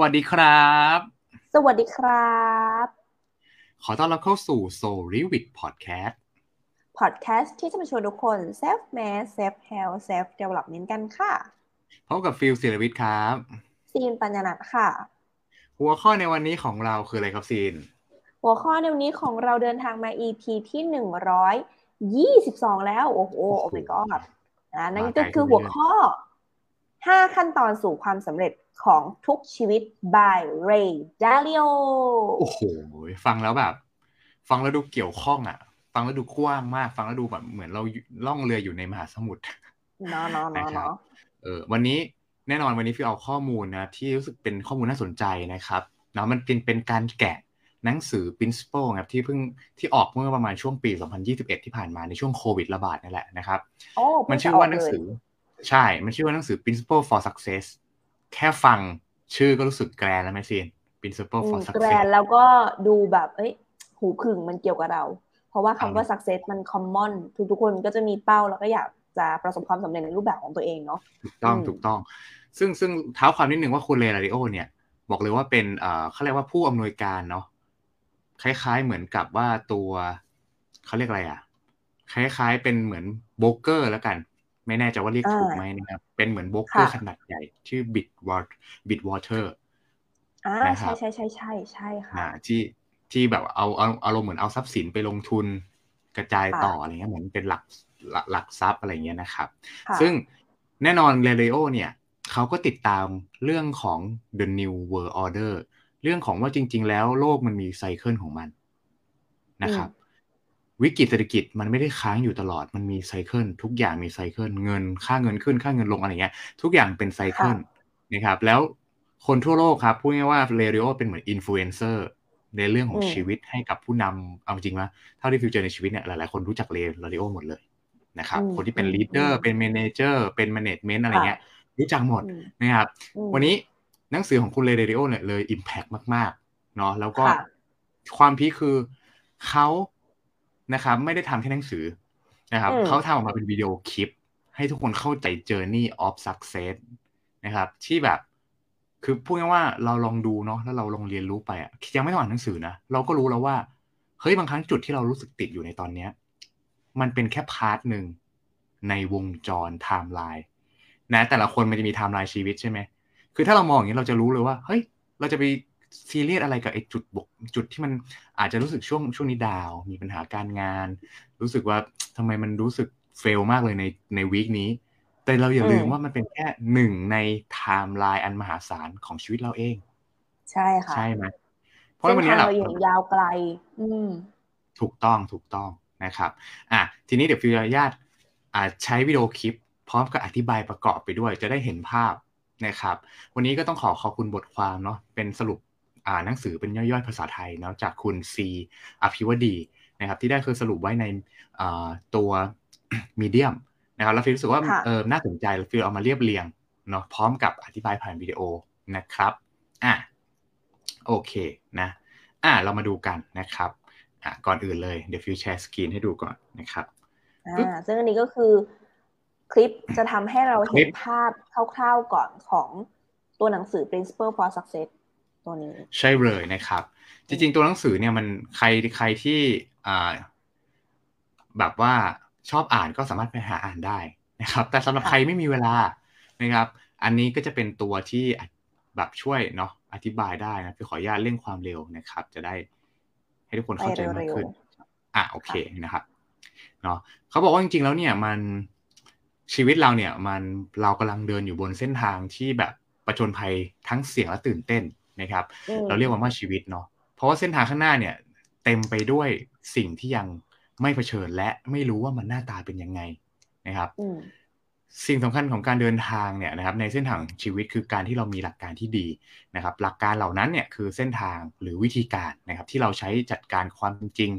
วัสดีครับ สวัสดีครับ ขอต้อนรับเข้าสู่ Soul r e w i t Podcast พอดแคสต์ที่จะมาชวนทุกคน self made self help self development กันค่ะพบกับฟิลศิลวิทย์ครับ ซีนปัญญานัทค่ะ หัวข้อในวันนี้ของเราคืออะไรครับซีน หัวข้อในวันนี้ของเราเดินทางมา EP ที่หนึ่งร้อยยี่สิบสองแล้ว โอ้โหโอ้ my god นะนั่นก็คือหัวข้อ5ขั้นตอนสู่ความสำเร็จ ของทุกชีวิต by Ray Dalio โอ้โห ฟังแล้วแบบ ฟังแล้วดูเกี่ยวข้องอะ ฟังแล้วดูกว้างมาก ฟังแล้วดูแบบเหมือนเราล่องเรืออยู่ในมหาสมุทรเนาะเนาะนะเนาะครับเนาะเออวันนี้แน่นอนวันนี้ฟิลเอาข้อมูลนะ ที่รู้สึกเป็นข้อมูลน่าสนใจนะครับเนาะมันเป็นเป็นการแกะหนังสือ principle ครับที่เพิ่งที่ออกเมื่อประมาณช่วงปี 2021 ที่ผ่านมาในช่วงโควิดระบาดนี่แหละนะครับโอ้มันชื่อว่าหนังสือใช่ มันชื่อว่าหนังสือ principle for success แค่ฟังชื่อก็รู้สึกแกรนแล้วไหมซีน principle อืม for แกร success นแล้วก็ดูแบบเอ้ยหูผึ่งมันเกี่ยวกับเรา เพราะว่าคำว่าเอา success มัน common ทุกทุกๆคนก็จะมีเป้าแล้วก็อยากจะประสบความสำเร็จในรูปแบบของตัวเองเนาะถูกต้องอืมถูกต้อง ซึ่งซึ่งเท้าความนิดนึงว่าคุณเรลาริโอเนี่ย บอกเลยว่าเป็นเอ่อเขาเรียกว่าผู้อำนวยการเนาะคล้ายๆเหมือนกับว่าตัวเขาเรียกอะไรอะคล้ายๆเป็นเหมือนโบรกเกอร์แล้วกัน ไม่แน่ใจว่าเรียกถูกไหมนะครับ เป็นเหมือนโบรกเกอร์ขนาดใหญ่ ชื่อ Bitwater Bitwater อ่านะครับใช่ใช่ใช่ใช่ใช่ค่ะอ่าที่ที่แบบเอาเอาเอารมณ์เหมือนเอาทรัพย์สินไปลงทุนกระจายค่ะต่ออะไรเงี้ยเหมือนเป็นหลักหลักหลักทรัพย์อะไรเงี้ยนะครับค่ะซึ่งแน่นอนเรเลโอเนี่ยเขาก็ติดตามเรื่องของ the new world order เรื่องของว่าจริง ๆ แล้วโลกมันมี cycle ของมันนะครับ วิกฤตเศรษฐกิจมันไม่ได้ค้างอยู่ตลอดมันมี cycle ทุกอย่างมี cycle เงินค่าเงินขึ้นค่าเงินลงอะไรเงี้ยทุกอย่างเป็น cycle นะครับแล้วคนทั่วโลกครับพูดง่ายๆว่าเรย์ ดาลิโอเป็นเหมือนอินฟลูเอนเซอร์ในเรื่องของอืมชีวิตให้กับผู้นำเอาจริงว่าเท่าที่ฟิวเจอในชีวิตเนี่ยหลายๆคนรู้จักเรย์ ดาลิโอหมดเลยนะครับอืมคนที่เป็นอืมลีดเดอร์อืมเป็น manager เป็น management อะไรเงี้ยรู้จักหมดอืมนะครับอืมวันนี้หนังสือของคุณเรย์ ดาลิโอเนี่ยเลย impact มากๆเนาะแล้วก็ค่ะความ peak คือเขา นะครับ ไม่ได้ทำแค่หนังสือนะครับอืมเขาทำออกมาเป็นวิดีโอคลิป ให้ทุกคนเข้าใจ journey of success นะครับ ที่แบบ คือพูดง่ายๆว่าเราลองดูเนาะแล้วเราลองเรียนรู้ไปอะยังไม่ต้องอ่านหนังสือนะ เราก็รู้แล้วว่าเฮ้ยบางครั้งจุดที่เรารู้สึกติดอยู่ในตอนเนี้ย มันเป็นแค่ part หนึ่งในวงจรไทม์ไลน์นะแต่ละคนมันจะมีไทม์ไลน์ชีวิตใช่ไหมคือถ้าเรามองอย่างนี้เราจะรู้เลยว่าเฮ้ยเราจะไป ซีเรียสอะไรกับไอ้จุดบกจุดที่มันอาจจะรู้สึกช่วงช่วงนี้ down มีปัญหาการงาน รู้สึกว่าทำไมมันรู้สึก fail มากเลยในใน week นี้ แต่เราอย่าลืมอืมว่ามันเป็นแค่หนึ่งในไทม์ไลน์อันมหาศาลของชีวิตเราเอง ใช่ค่ะ ใช่ไหมเพราะเส้นวันนี้ทางแหละเราอยู่ยาวไกล อืมถูกต้องถูกต้องนะครับ อะทีนี้เดี๋ยวฟิวอนุญาตอ่าใช้วิดีโอคลิป พร้อมกับอธิบายประกอบไปด้วย จะได้เห็นภาพนะครับ วันนี้ก็ต้องขอขอบคุณบทความเนาะเป็นสรุปอ่า หนังสือเป็นย่อยๆ ภาษาไทยเนาะจากคุณซีอภิวดีนะครับที่ได้คือสรุปไว้ในอ่าตัว Medium นะครับแล้วฟิวรู้สึกว่าค่ะเออน่าสนใจแล้วฟิวเอามาเรียบเรียงเนาะพร้อมกับอธิบายผ่านวิดีโอนะครับอะโอเคนะอะเรามาดูกันนะครับอะก่อนอื่นเลยเดี๋ยวฟิวแชร์สกรีนให้ดูก่อนนะครับปึ๊บอ่าซึ่งอันนี้ก็คือคลิปจะทำให้เราคลิเห็นปภาพคร่าวๆก่อนของตัวหนังสือ principle for success ตัวนี้ ใช่เลยนะครับ จริง ๆ ตัวหนังสือเนี่ยมันใครใครที่อ่าแบบว่าชอบอ่านก็สามารถไปหาอ่านได้นะครับ แต่สำหรับค่ะใครไม่มีเวลานะครับ อันนี้ก็จะเป็นตัวที่แบบช่วยเนาะอธิบายได้นะพี่ขออนุญาตเร่งความเร็วนะครับ จะได้ให้ทุกคนเข้าใจมากขึ้น อะโอเคนะครับเนาะเขาบอกว่าจริงๆแล้วเนี่ยมันชีวิตเราเนี่ยมันเรากำลังเดินอยู่บนเส้นทางที่แบบประจนภัยทั้งเสี่ยงและตื่นเต้น นะครับอืมเราเรียกว่าว่าชีวิตเนาะเพราะว่าเส้นทางข้างหน้าเนี่ย เต็มไปด้วยสิ่งที่ยังไม่เผชิญและไม่รู้ว่ามันหน้าตาเป็นยังไงนะครับอืมสิ่งสำคัญของการเดินทางเนี่ยนะครับในเส้นทางชีวิตคือการที่เรามีหลักการที่ดีนะครับ หลักการเหล่านั้นเนี่ยคือเส้นทางหรือวิธีการนะครับ ที่เราใช้จัดการความเป็นจริง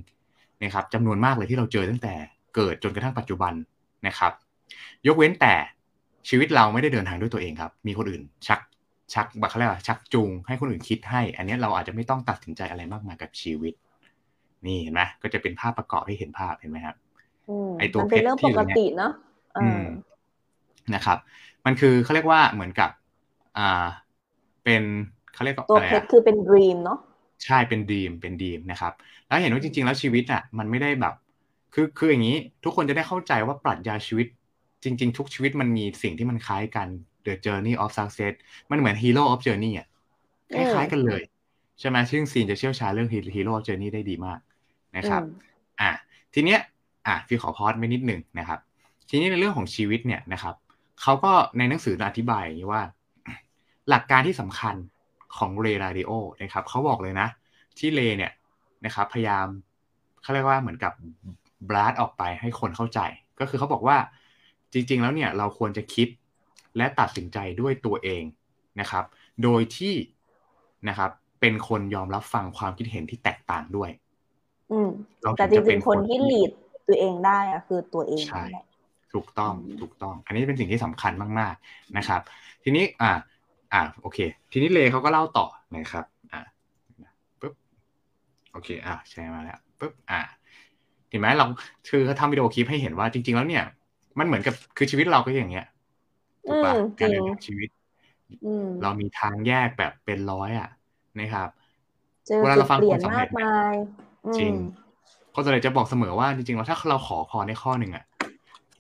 นะครับจำนวนมากเลยที่เราเจอตั้งแต่เกิดจนกระทั่งปัจจุบันนะครับ ยกเว้นแต่ชีวิตเราไม่ได้เดินทางด้วยตัวเองครับ มีคนอื่นชัก ชักบักเขาเรียกว่าชักจูงให้คนอื่นคิดให้ อันนี้เราอาจจะไม่ต้องตัดสินใจอะไรมากมายกับชีวิต นี่เห็นไหมก็จะเป็นภาพประกอบให้เห็นภาพเห็นไหมครับอืมไอ้ตัวมันเป็นเรื่องเพชรที่ปอยู่กเนี่ยติเนาะเอออือมนะครับ มันคือเขาเรียกว่าเหมือนกับ อ่า เป็นเขาเรียกตัวอะไรเพชรอะคือเป็นดรีมเนาะใช่เป็นดีมเป็นดีมนะครับ แล้วเห็นว่าจริง ๆ แล้วชีวิตอะ มันไม่ได้แบบ คือคืออย่างนี้ ทุกคนจะได้เข้าใจว่าปรัชญาชีวิต จริง ๆ ทุกชีวิตมันมีสิ่งที่มันคล้ายกัน The Journey of Success มันเหมือน Hero of Journey อะคล้ายๆกันเลย ใช่ไหมซึ่งซีนจะเชี่ยวชาญเรื่อง Hero of Journey ได้ดีมากนะครับอืมอะทีเนี้ยอะพี่ขอพอดไปนิดหนึ่งนะครับ ทีนี้ในเรื่องของชีวิตเนี่ยนะครับเขาก็ในหนังสืออธิบายอย่างนี้ว่า หลักการที่สำคัญของเรราดิโอนะครับเขาบอกเลยนะ ที่เลเนี่ยนะครับ พยายามเขาเรียกว่าเหมือนกับบลัดออกไปให้คนเข้าใจ ก็คือเขาบอกว่าจริง ๆ แล้วเนี่ยเราควรจะคิด และตัดสินใจด้วยตัวเองนะครับ โดยที่นะครับเป็นคนยอมรับฟังความคิดเห็นที่แตกต่างด้วย อืมเราแต่ถึจจะเป็ริงๆคนที่ลีดตัวเองได้อะคือตัวเองใช่นั่นแหละถูกต้องอืมถูกต้อง อันนี้เป็นสิ่งที่สำคัญมาก ๆนะครับ ทีนี้อ่า อ่าโอเค ทีนี้เลเขาก็เล่าต่อนะครับ อ่าปึ๊บโอเค อ่าแชร์มาแล้วปึ๊บอ่าเห็นไหมเราคือเขาทำวิดีโอคลิปให้เห็นว่าจริง ๆ แล้วเนี่ย มันเหมือนกับคือชีวิตเราก็อย่างเงี้ย ถูกปะอืมการจริเดิงนทางชีวิตอืมเรามีทางแยกแบบเป็นร้อยอะนะครับเจอเวลาจุเราดฟังเปลี่ยคนนสำมาเร็กจเนี่ยมายอืมจริงคนส่วนใหญ่จะบอกเสมอว่าจริงๆแล้วถ้าเราขอพรในข้อหนึ่งอะ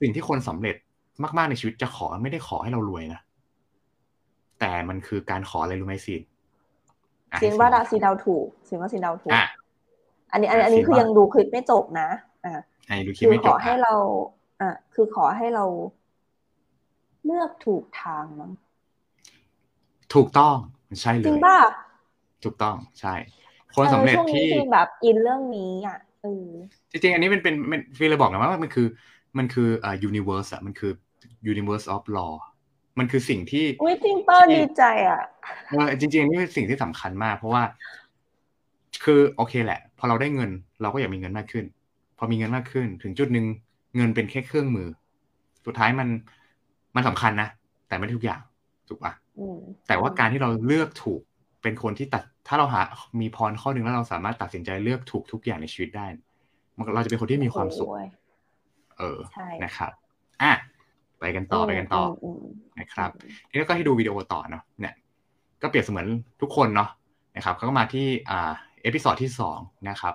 สิ่งที่คนสำเร็จมากๆในชีวิตจะขอไม่ได้ขอให้เรารวยนะแต่มันคือการขออะไรรู้ไหมซีนอะสินว่าให้ดาซีเดาถูกสินว่าซีเดาถูกอะอันนี้อันอันนี้สินคือว่ายังดูคลิปไม่จบนะอ่าไอ้ดูคิดคือไม่ขจอบให้อะเราอะคือขอให้เรา เลือกถูกทางมั้งถูกต้องใช่เลจริงยป่ะถูกต้องใช่ คนสำเร็จออช่วงนี้ที่คือแบบอินเรื่องนี้อะเออจริงๆ อันนี้เป็นเป็นเป็นฟีลเลยบอกนะว่ามันคือมันคืออ่า universe อะมันคือ universe of law มันคือสิ่งที่อุ้ยจริงป้าที่ดีใจอะเออจริงๆ อันนี่เป็นสิ่งที่สำคัญมาก เพราะว่า คือโอเคแหละ พอเราได้เงิน เราก็อยากมีเงินมากขึ้น พอมีเงินมากขึ้น ถึงจุดหนึ่งเงินเป็นแค่เครื่องมือ สุดท้ายมัน มันสำคัญนะ แต่ไม่ทุกอย่างถูกปะอืมแต่ว่าการที่เราเลือกถูกเป็นคนที่ตัด ถ้าเราหามีพรข้อหนึ่งแล้วเราสามารถตัดสินใจเลือกถูกทุกอย่างในชีวิตได้มันเราจะเป็นคนที่มีความสุขโอ้ยเออใช่นะครับอะไปกันต่อไปกันต่ออมมนะครับทีนี้ก็ให้ดูวิดีโอต่อเนาะเนี่ย ก็เปรียบเสมือนทุกคนเนาะนะครับเขาก็มาที่อ่าเอพิ o d ดที่สองนะครับ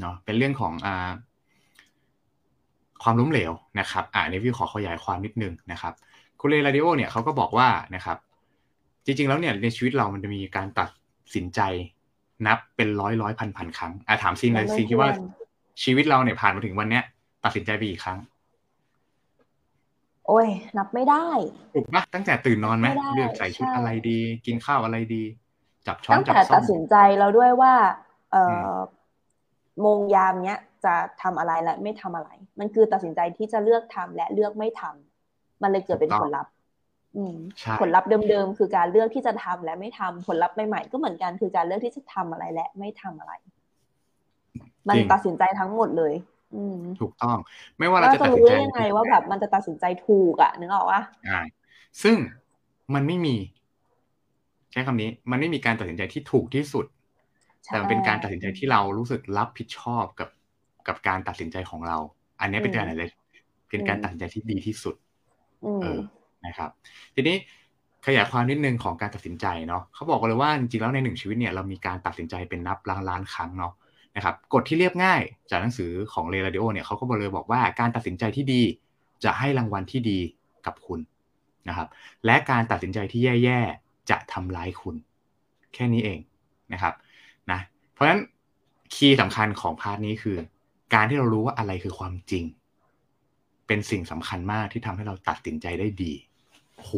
เนาะเป็นเรื่องของอ่า ความล้มเหลวนะครับอ่าในวิวขอขยายความนิดนึงนะครับคุณเลราดิโอเนี่ยเขาก็บอกว่านะครับ จริงๆแล้วเนี่ยในชีวิตเรามันจะมีการตัดสินใจนับเป็นร้อยร้อยพันพันครั้งอะถามซีนเลยยังไม่ซีนคิดว่าถ้วนชีวิตเราเนี่ยผ่านมาถึงวันเนี้ย ตัดสินใจไปกี่ครั้ง โอ้ย นับไม่ได้ถูกปะตั้งแต่ตื่นนอนไหมไม่ได้เลือกใส่ชุดใช่อะไรดี กินข้าวอะไรดี จับช้อนตั้งจับแต่ซ่อตัมดสินใจแล้วด้วยว่า เอ่อมอโมงยามเนี้ย จะทำอะไรและไม่ทำอะไร มันคือตัดสินใจที่จะเลือกทำและเลือกไม่ทำมันเลยเกิดเป็นผลลัพธ์อืมใช่ผลลัพธ์เดิมๆคือการเลือกที่จะทำและไม่ทำผลลัพธ์ใหม่ๆก็เหมือนกันคือการเลือกที่จะทำอะไรและไม่ทำอะไร มันจริงตัดสินใจทั้งหมดเลย อืมถูกต้อง ไม่ว่าเราเราจะจะตัดสิรู้นใจได้ยังไงว่าแบบมันจะตัดสินใจถูกอะนึกออกปะอ่าซึ่งมันไม่มี ใช้คำนี้ มันไม่มีการตัดสินใจที่ถูกที่สุด แต่มันเป็นการตัดสินใจที่เรารู้สึกรับผิดชอบกับ กับการตัดสินใจของเรา อันนี้เป็นการอะไรเป็นการตัดสินใจที่ดีที่สุดอืมเออนะครับ ทีนี้ขยายความนิดนึงของการตัดสินใจเนาะเขาบอกเลยว่าจริงๆแล้วในหนึ่งชีวิตเนี่ยเรามีการตัดสินใจเป็นนับล้านล้านครั้งเนาะนะครับกฎที่เรียบง่ายจากหนังสือของเรย์ ดาลิโอเนี่ยเขาก็บอกเลยบอกว่าการตัดสินใจที่ดีจะให้รางวัลที่ดีกับคุณนะครับ และการตัดสินใจที่แย่ๆจะทำร้ายคุณ แค่นี้เองนะครับนะเพราะฉะนั้น key สำคัญของ part นี้คือ การที่เรารู้ว่าอะไรคือความจริง เป็นสิ่งสำคัญมากที่ทำให้เราตัดสินใจได้ดีโอ้โห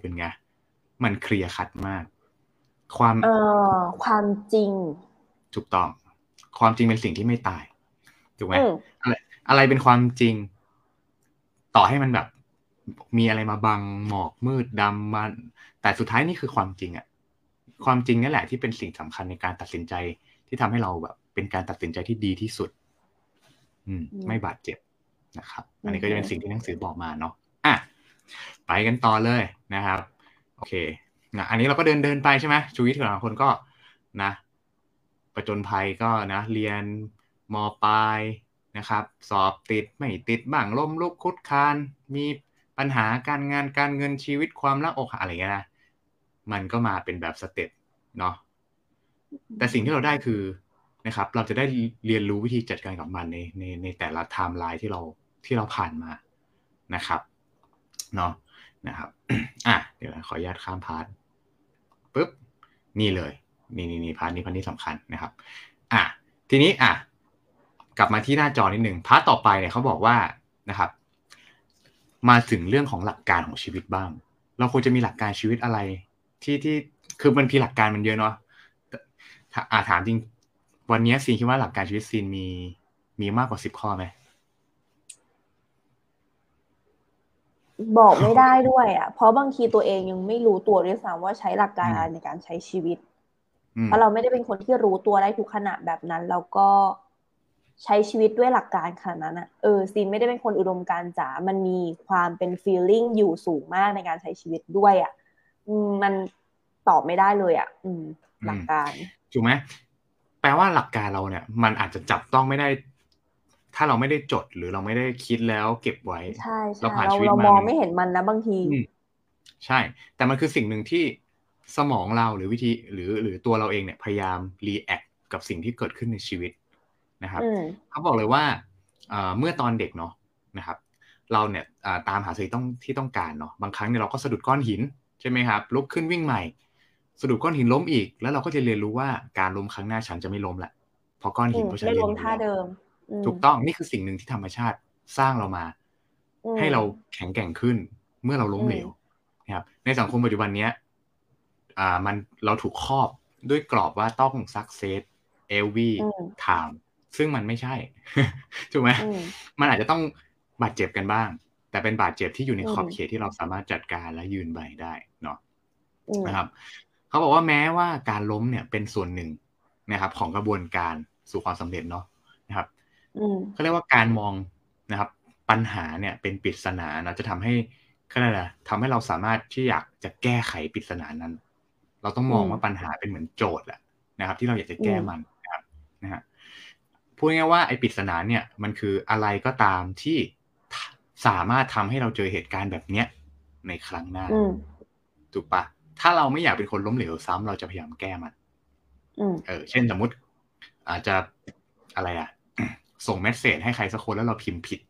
เป็นไงมัน clear cut มาก ความเอ่อความจริงถูกต้อง ความจริงเป็นสิ่งที่ไม่ตายถูกไหมอืมอะไรอะไรเป็นความจริง ต่อให้มันแบบ มีอะไรมาบังหมอกมืดดำมันแต่สุดท้ายนี่คือความจริงอะความจริงนี่แหละที่เป็นสิ่งสำคัญในการตัดสินใจที่ทำให้เราแบบ เป็นการตัดสินใจที่ดีที่สุด อืมอืม ไม่บาดเจ็บนะครับ อันนี้อืมก็จะเป็นสิ่งที่หนังสือบอกมาเนาะอะไปกันต่อเลยนะครับ โอเคนะอันนี้เราก็เดินเดินไปใช่ไหมชีวิตของเราคนก็นะประจนภัยก็นะ เรียนมปลายนะครับ สอบติดไม่ติดบ้างล้มลุกคลุกคลานมีปัญหาการงานการเงินชีวิตความรักอกหักอะไรเงี้ยนะมันก็มาเป็นแบบ step เนาะแต่สิ่งที่เราได้คือ นะครับ เราจะได้เรียนรู้วิธีจัดการกับมันในในในแต่ละไทม์ไลน์ที่เราที่เราผ่านมานะครับเนาะนะครับอะเดี๋ยวขออนุญาตข้าม part ปุ๊บนี่เลยนี่นี่นี่ part นี้ part นี้สำคัญนะครับ อะทีนี้อะกลับมาที่หน้าจอนิดหนึ่ง part ต่อไปเนี่ยเขาบอกว่านะครับ มาถึงเรื่องของหลักการของชีวิตบ้าง เราควรจะมีหลักการชีวิตอะไรที่ที่คือมันพีหลักการมันเยอะเนาะอาถามจริง วันนี้ซีนคิดว่าหลักการชีวิตซีนมีมีมากกว่าสิบข้อไหมบอกไม่ได้ด้วยอะ เพราะบางทีตัวเองยังไม่รู้ตัวด้วยซ้ำว่าใช้หลักการอะไรในการใช้ชีวิต เพราะเราไม่ได้เป็นคนที่รู้ตัวได้ทุกขณะแบบนั้น แล้วก็ใช้ชีวิตด้วยหลักการขนาดนั้นอะเออซีนไม่ได้เป็นคนอุดมการจ๋า มันมีความเป็น feeling อยู่สูงมากในการใช้ชีวิตด้วยอะมันตอบไม่ได้เลยอะ อืม หลักการถูกไหม แปลว่าหลักการเราเนี่ย มันอาจจะจับต้องไม่ได้ ถ้าเราไม่ได้จดหรือเราไม่ได้คิดแล้วเก็บไว้ใช่ใช่เราเรามองไม่เห็นมันนะบางทีใช่ แต่มันคือสิ่งหนึ่งที่สมองเราหรือวิธี หรือหรือตัวเราเองเนี่ยพยายาม react กับสิ่งที่เกิดขึ้นในชีวิตนะครับเขาบอกเลยว่าเมื่อตอนเด็กเนาะนะครับ เราเนี่ยตามหาสิ่งต้องที่ต้องการเนาะบางครั้งเนี่ยเราก็สะดุดก้อนหินใช่ไหมครับ ลุกขึ้นวิ่งใหม่ สะดุดก้อนหินล้มอีก แล้วเราก็จะเรียนรู้ว่าการล้มครั้งหน้าฉันจะไม่ล้มละเพราะก้อนหินเพราะฉันเรียนรู้ท่าเดิม ถูกต้องนี่คือสิ่งหนึ่งที่ธรรมชาติสร้างเรามา ให้เราแข็งแกร่งขึ้น เมื่อเราล้มเหลวนะครับในสังคมปัจจุบันเนี้ยอ่ามันเราถูกครอบด้วยกรอบว่าต้อง success every time ซึ่งมันไม่ใช่ถูกไหมมันอาจจะต้องบาดเจ็บกันบ้าง แต่เป็นบาดเจ็บที่อยู่ในขอบเขตที่เราสามารถจัดการและยืนใบได้เนาะนะครับ เขาบอกว่าแม้ว่าการล้มเนี่ยเป็นส่วนหนึ่งนะครับ ของกระบวนการสู่ความสำเร็จเนาะนะครับเขาเรียกว่าการมองนะครับ ปัญหาเนี่ยเป็นปริศนาเนาะจะทำให้ก็ได้แหละทำให้เราสามารถที่อยากจะแก้ไขปริศนานั้น เราต้องมองว่าปัญหาเป็นเหมือนโจทย์แหละนะครับ ที่เราอยากจะแก้มันนะครับนะฮะพูดง่ายว่าไอ้ปริศนาเนี่ยมันคืออะไรก็ตามที่สามารถทำให้เราเจอเหตุการณ์แบบเนี้ยในครั้งหน้า ถูกปะ ถ้าเราไม่อยากเป็นคนล้มเหลวซ้ำเราจะพยายามแก้มันเออ เช่นสมมุติ อาจจะอะไรอะ ส่งเมสเซจให้ใครสักคนแล้วเราพิมพ์ผิด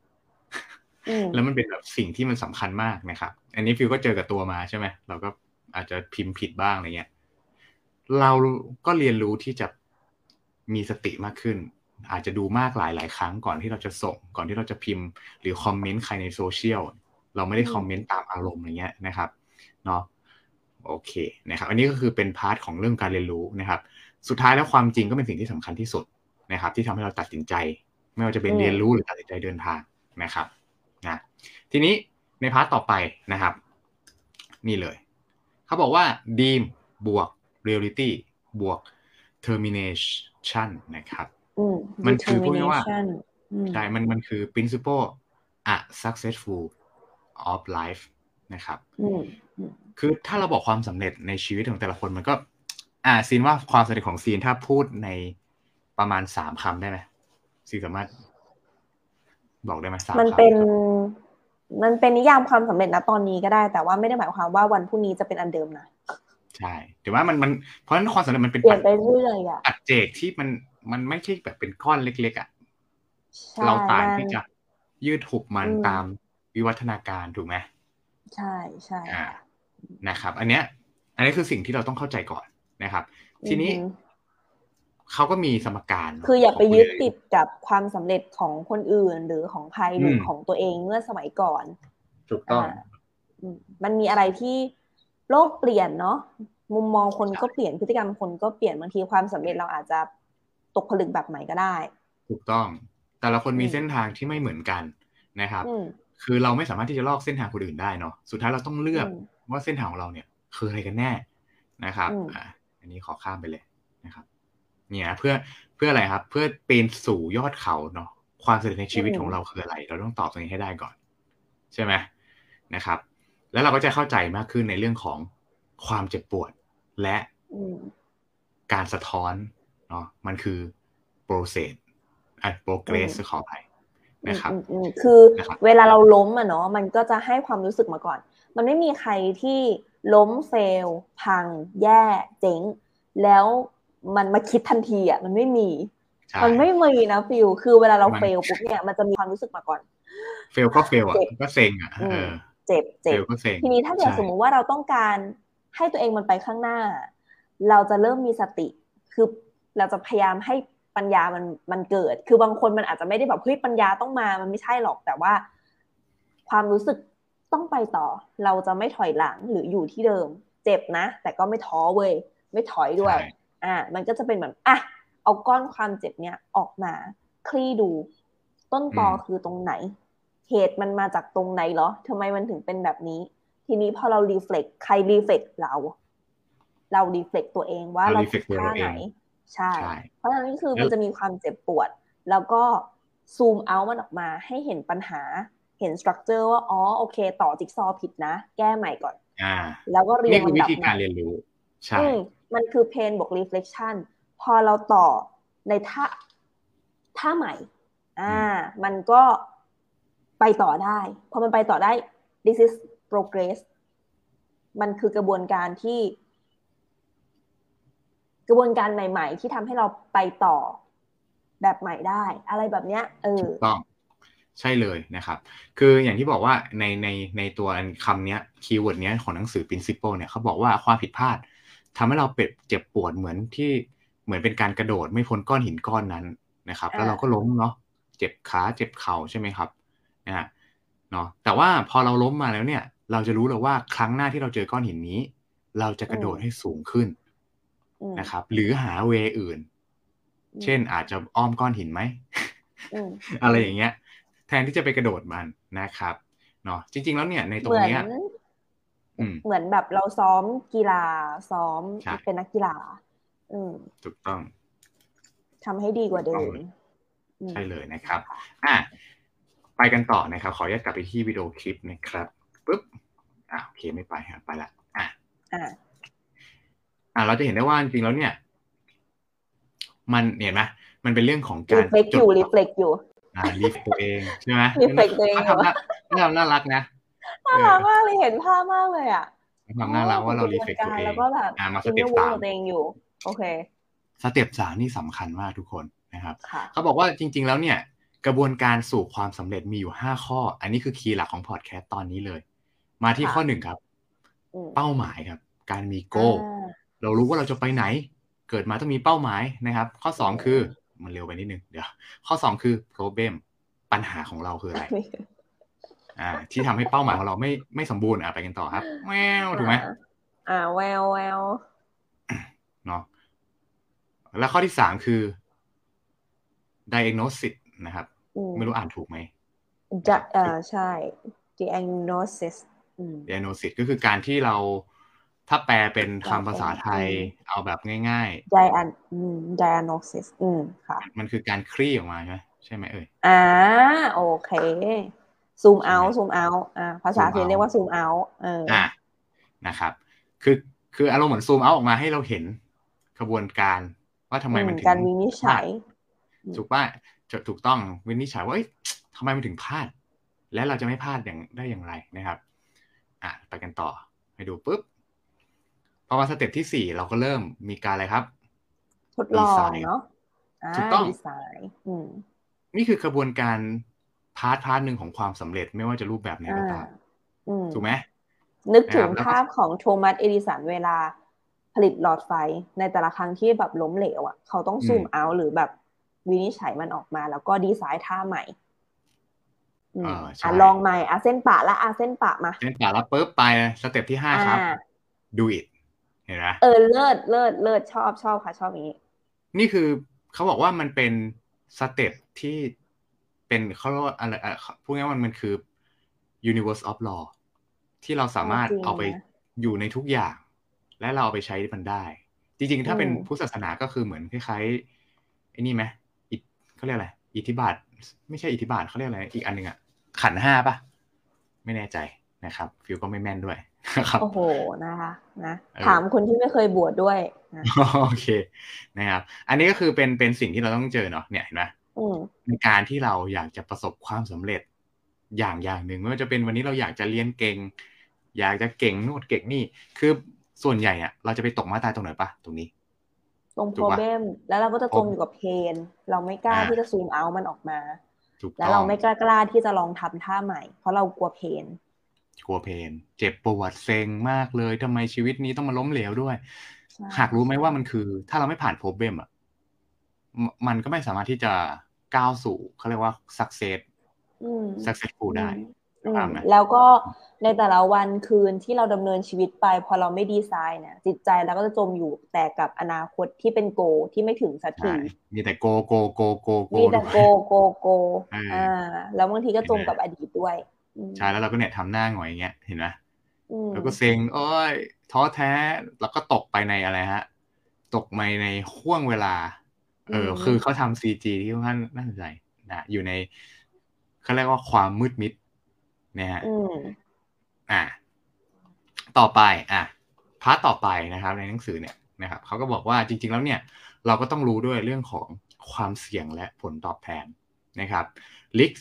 แล้วมันเป็นแบบสิ่งที่มันสำคัญมากนะครับ อันนี้ฟิวก็เจอกับตัวมาใช่ไหมเราก็อาจจะพิมพ์ผิดบ้างอะไรเงี้ย เราก็เรียนรู้ที่จะมีสติมากขึ้น อาจจะดูมากหลายหลายครั้งก่อนที่เราจะส่ง ก่อนที่เราจะพิมพ์ หรือ comment ใครในโซเชียล เราไม่ได้ comment ตามอารมณ์อะไรเงี้ยนะครับ เนาะ โอเคนะครับ อันนี้ก็คือเป็น part ของเรื่องการเรียนรู้นะครับ สุดท้ายแล้วความจริงก็เป็นสิ่งที่สำคัญที่สุดนะครับ ที่ทำให้เราตัดสินใจ ไม่ว่าจะเป็นเรียนรู้หรือตัดสินใจเดินทางนะครับนะทีนี้ใน part ต่อไปนะครับ นี่เลย เขาบอกว่า dream บวก reality บวก determination นะครับมันคือพูดง่ายว่าใช่มันมันคือ principle a successful of life นะครับ คือถ้าเราบอกความสำเร็จในชีวิตของแต่ละคนมันก็ อ่าซีนว่าความสำเร็จของซีนถ้าพูดในประมาณสามคำได้ไหมซีสามารถ บอกได้ไหมสามมันเป็น มันเป็นนิยามความสำเร็จนะตอนนี้ก็ได้ แต่ว่าไม่ได้หมายความว่าวันพรุ่งนี้จะเป็นอันเดิมนะใช่แต่ว่ามันมันเพราะฉะนั้นความสำเร็จมันเป็นเปลี่ยนไปเรื่อยอะปัจเจกที่มันมันไม่ใช่แบบเป็นก้อนเล็ก ๆอะเราต่างที่จะยืดหุบมันตามวิวัฒนาการถูกไหมใช่ใช่ นะครับ อันเนี้ย อันนี้คือสิ่งที่เราต้องเข้าใจก่อนนะครับ ทีนี้เขาก็มีสมการ คืออย่าไปยึดติดกับความสำเร็จของคนอื่นหรือของใครหรือของตัวเองเมื่อสมัยก่อน ถูกต้องมันมีอะไรที่โลกเปลี่ยนเนาะมุมมองคนก็เปลี่ยนพฤติกรรมคนก็เปลี่ยนบางทีความสำเร็จเราอาจจะตกผลึกแบบใหม่ก็ได้ ถูกต้อง แต่ละคนมีเส้นทางที่ไม่เหมือนกันนะครับ คือเราไม่สามารถที่จะลอกเส้นทางคนอื่นได้เนาะสุดท้ายเราต้องเลือก ว่าเส้นทางของเราเนี่ยคืออะไรกันแน่นะครับอ่าอันนี้ขอข้ามไปเลยนะครับ เนี่ยเพื่อเพื่ออะไรครับ เพื่อเป็นสู่ยอดเขาเนาะความสำเร็จในชีวิตของเราคืออะไร เราต้องตอบตรงนี้ให้ได้ก่อน ใช่ไหมนะครับ แล้วเราก็จะเข้าใจมากขึ้นในเรื่องของความเจ็บปวดและการสะท้อนเนาะมันคือ process อะ progress ขออภัยนะครับคือเวลาเราล้มอะเนาะมันก็จะให้ความรู้สึกมาก่อน มันไม่มีใครที่ล้มเฟล พัง แย่เจ๊งแล้วมันมาคิดทันทีอะมันไม่มี มันไม่มีนะฟิลคือเวลาเราเฟลปุ๊บเนี่ยมันจะมีความรู้สึกมาก่อน เฟลก็เฟลอะก็เซ็งอะเจ็บเจ็บทีนี้ถ้าเกิดสมมุติว่าเราต้องการให้ตัวเองมันไปข้างหน้า เราจะเริ่มมีสติคือเราจะพยายามให้ปัญญามันมันเกิด คือบางคนมันอาจจะไม่ได้แบบเฮ้ยปัญญาต้องมา มันไม่ใช่หรอกแต่ว่า ความรู้สึก ต้องไปต่อ เราจะไม่ถอยหลังหรืออยู่ที่เดิม เจ็บนะ แต่ก็ไม่ท้อเว้ย ไม่ถอยด้วย อ่า มันก็จะเป็นเหมือนอะเอาก้อนความเจ็บเนี้ยออกมาคลี่ดู ต้นตอคือตรงไหน เหตุมันมาจากตรงไหนเหรอทำไมมันถึงเป็นแบบนี้ ทีนี้พอเรารีเฟล็กใครรีเฟล็กเรา เรา reflect ตัวเองว่าเราผิดท่าไหน ใช่ เพราะฉะนั้นคือมันจะมีความเจ็บปวด แล้วก็ซูมเอามันออกมาให้เห็นปัญหา เห็น structure ว่าอ๋อโอเค ต่อจิ๊กซอว์ผิดนะ แก้ใหม่ก่อนอ่าแล้วก็เรียนวิธีการเรียนรู้ใช่มันคือ pain บวก reflection พอเราต่อในท่าท่าใหม่ อ่า มันก็ไปต่อได้พอมันไปต่อได้ this is progress มันคือกระบวนการที่ กระบวนการใหม่ ๆ ที่ทำให้เราไปต่อแบบใหม่ได้ อะไรแบบเนี้ย เออถูกต้อง ใช่เลยนะครับ คืออย่างที่บอกว่าในในในตัวคำนี้คีย์เวิร์ดนี้ของหนังสือ principle เนี่ยเขาบอกว่าความผิดพลาดทำให้เราเป็ดเจ็บปวดเหมือนที่เหมือนเป็นการกระโดดไม่พ้นก้อนหินก้อนนั้นนะครับ แล้วเราก็ล้มเนาะเจ็บขาเจ็บเข่าใช่ไหมครับนะฮะเนาะแต่ว่าพอเราล้มมาแล้วเนี่ย เราจะรู้เลยว่าครั้งหน้าที่เราเจอก้อนหินนี้ เราจะกระโดดให้สูงขึ้นนะครับ หรือหาเวอื่น เช่นอาจจะอ้อมก้อนหินไหมอะไรอย่างเงี้ยแท นที่จะไปกระโดดมันนะครับเนาะจริง ๆ แล้วเนี่ยในตรงเนี้ยเหมือนแบบเราซ้อมกีฬาซ้อมเป็นนักกีฬาถูกต้องทำให้ดีกว่าเดิมใช่เลยนะครับ อะไปกันต่อนะครับ ขออนุญาตกลับไปที่วิดีโอคลิปนะครับปุ๊บอ่าโอเคไม่ไปครับไปละอะอ่าอ่าเราจะเห็นได้ว่าจริงๆแล้วเนี่ย มันเห็นไหมมันเป็นเรื่องของการ reflect อยู่ reflect อยู่ อ่า reflect ตัวเองใช่ไหม reflectตัวเองทำน่าทำน่ารักนะน่ารักมากเลยเห็นภาพมากเลยอะทำน่ารักว่าเรา reflect ตัวเองแล้วก็แบบมา step สามตัวเองอยู่ โอเค step สามนี่สำคัญมากทุกคนนะครับเขาบอกว่าจริง ๆ แล้วเนี่ย กระบวนการสู่ความสำเร็จมีอยู่ห้าข้อ อันนี้คือ key หลักของพอดแคสต์ตอนนี้เลย มาที่ข้อหนึ่งครับ เป้าหมายครับ การมี goal เรารู้ว่าเราจะไปไหน เกิดมาต้องมีเป้าหมายนะครับ ข้อสองคือ มันเร็วไปนิดนึงเดี๋ยว ข้อสองคือ problem ปัญหาของเราคืออะไร อ่า ที่ทำให้เป้าหมายของเราไม่ไม่สมบูรณ์อะไปกันต่อครับ แววถูกไหมอ่า แววแววเนาะแล้วข้อที่สามคือ diagnosis นะครับ ไม่รู้อ่านถูกไหมจะอ่าใช่ diagnosis diagnosis ก็คือการที่เรา ถ้าแปลเป็นคำภาษาไทยเอาแบบง่ายๆ dian diagnosis อืมค่ะ มันคือการคลี่ออกมาใช่ไหมใช่ไหมเอ่ยอ่าโอเค zoom out zoom out อ่าภาษาเรียกว่า zoom out เอออ่านะครับ คือคืออารมณ์เหมือน zoom out ออกมาให้เราเห็นกระบวนการ ว่าทำไมมันถึงการวินิจฉัยถูกป่ะจะถูกต้องวินิจฉัยว่าทำไมมันถึงพลาด และเราจะไม่พลาดอย่างได้อย่างไรนะครับ อะไปกันต่อไปดูปุ๊บ พอมา step ที่สี่เราก็เริ่มมีการอะไรครับ ทดลองเนาะถูกต้องดีไซน์นี่คือกระบวนการ part part หนึ่งของความสำเร็จไม่ว่าจะรูปแบบไหนก็ตามถูกไหมนึกถึงภาพของโทมัสเอดิสันเวลาผลิตหลอดไฟในแต่ละครั้งที่แบบล้มเหลวอะ เขาต้อง zoom out หรือแบบวินิจฉัยมันออกมา แล้วก็ดีไซน์ท่าใหม่อ่าลองใหม่อาเส้นปะละอาเส้นปะมาเส้นปะแล้วปุ๊บไปstep ที่ห้าครับ do it เห็นไหมเออเลิศเลิศเลิศชอบชอบค่ะชอบนี้ นี่คือเขาบอกว่ามันเป็น step ที่เป็นเขาเรียกว่าอะไรพูดง่ายๆมันมันคือ universe of law ที่เราสามารถเอาไปอยู่ในทุกอย่าง และเราเอาไปใช้มันได้ จริงๆ ถ้าเป็นพุทธศาสนาก็คือเหมือนคล้ายๆไอ้นี่ไหมเขาเรียกอะไรอิทธิบาท ไม่ใช่อิทธิบาทเขาเรียกอะไรอีกอันหนึ่งอะขันห้าปะไม่แน่ใจนะครับ ฟิลก็ไม่แม่นด้วย ครับโอ้โหนะคะนะถามคนที่ไม่เคยบวชดด้วยโอเคนะครับ อันนี้ก็คือเป็นเป็นสิ่งที่เราต้องเจอเนาะเนี่ยเห็นไหมในการที่เราอยากจะประสบความสำเร็จอย่างอย่างหนึ่งไม่ว่าจะเป็นวันนี้เราอยากจะเรียนเก่ง อยากจะเก่งนู่นเก่งนี่ คือส่วนใหญ่อะเราจะไปตกมาตายตรงไหนปะตรงนี้ ตรงถูกปะ problem แล้วเราก็จะจมอยู่กับเพนเราไม่กล้าอ่าที่จะซูมเอามันออกมาถูกแล้วต้อเรางไม่กล้ากล้าที่จะลองทำท่าใหม่ เพราะเรากลัวเพน กลัวเพนเจ็บปวดเซ็งมากเลยทำไมชีวิตนี้ต้องมาล้มเหลวด้วยใช่หากรู้ไหมว่ามันคือ ถ้าเราไม่ผ่านโปรเบมอะมมันก็ไม่สามารถที่จะก้าวสู่เขาเรียกว่า success อืม successful ได้อืมตามไหมแล้วก็ในแต่ละวันคืนที่เราดำเนินชีวิตไป พอเราไม่ดีไซน์เนี่ยจิตใจเราก็จะจมอยู่แต่กับอนาคตที่เป็นโกที่ไม่ถึงสักทีใช่มีแต่โกโกโกโกโกมีแต่โกด้วยโกโกเอออ่อ่าแล้วบางทีก็จมเห็นไหมกับอดีตด้วยอืม ใช่แล้วเราก็เนี่ยทำหน้าหงอยอย่างเงี้ยเห็นไหมอืมแล้วก็เซ็งโอ้ยท้อแท้แล้วก็ตกไปในอะไรฮะ ตกไปในห่วงเวลา เออ คือเขาทำซีจีที่ค่อนข้างน่าสนใจนะอยู่ในเขาเรียกว่าความมืดมิดนะฮะอืมอ่า ต่อไป อะ part ต่อไปนะครับ ในหนังสือเนี่ยนะครับเขาก็บอกว่าจริง ๆ แล้วเนี่ย เราก็ต้องรู้ด้วยเรื่องของความเสี่ยงและผลตอบแทนนะครับ risk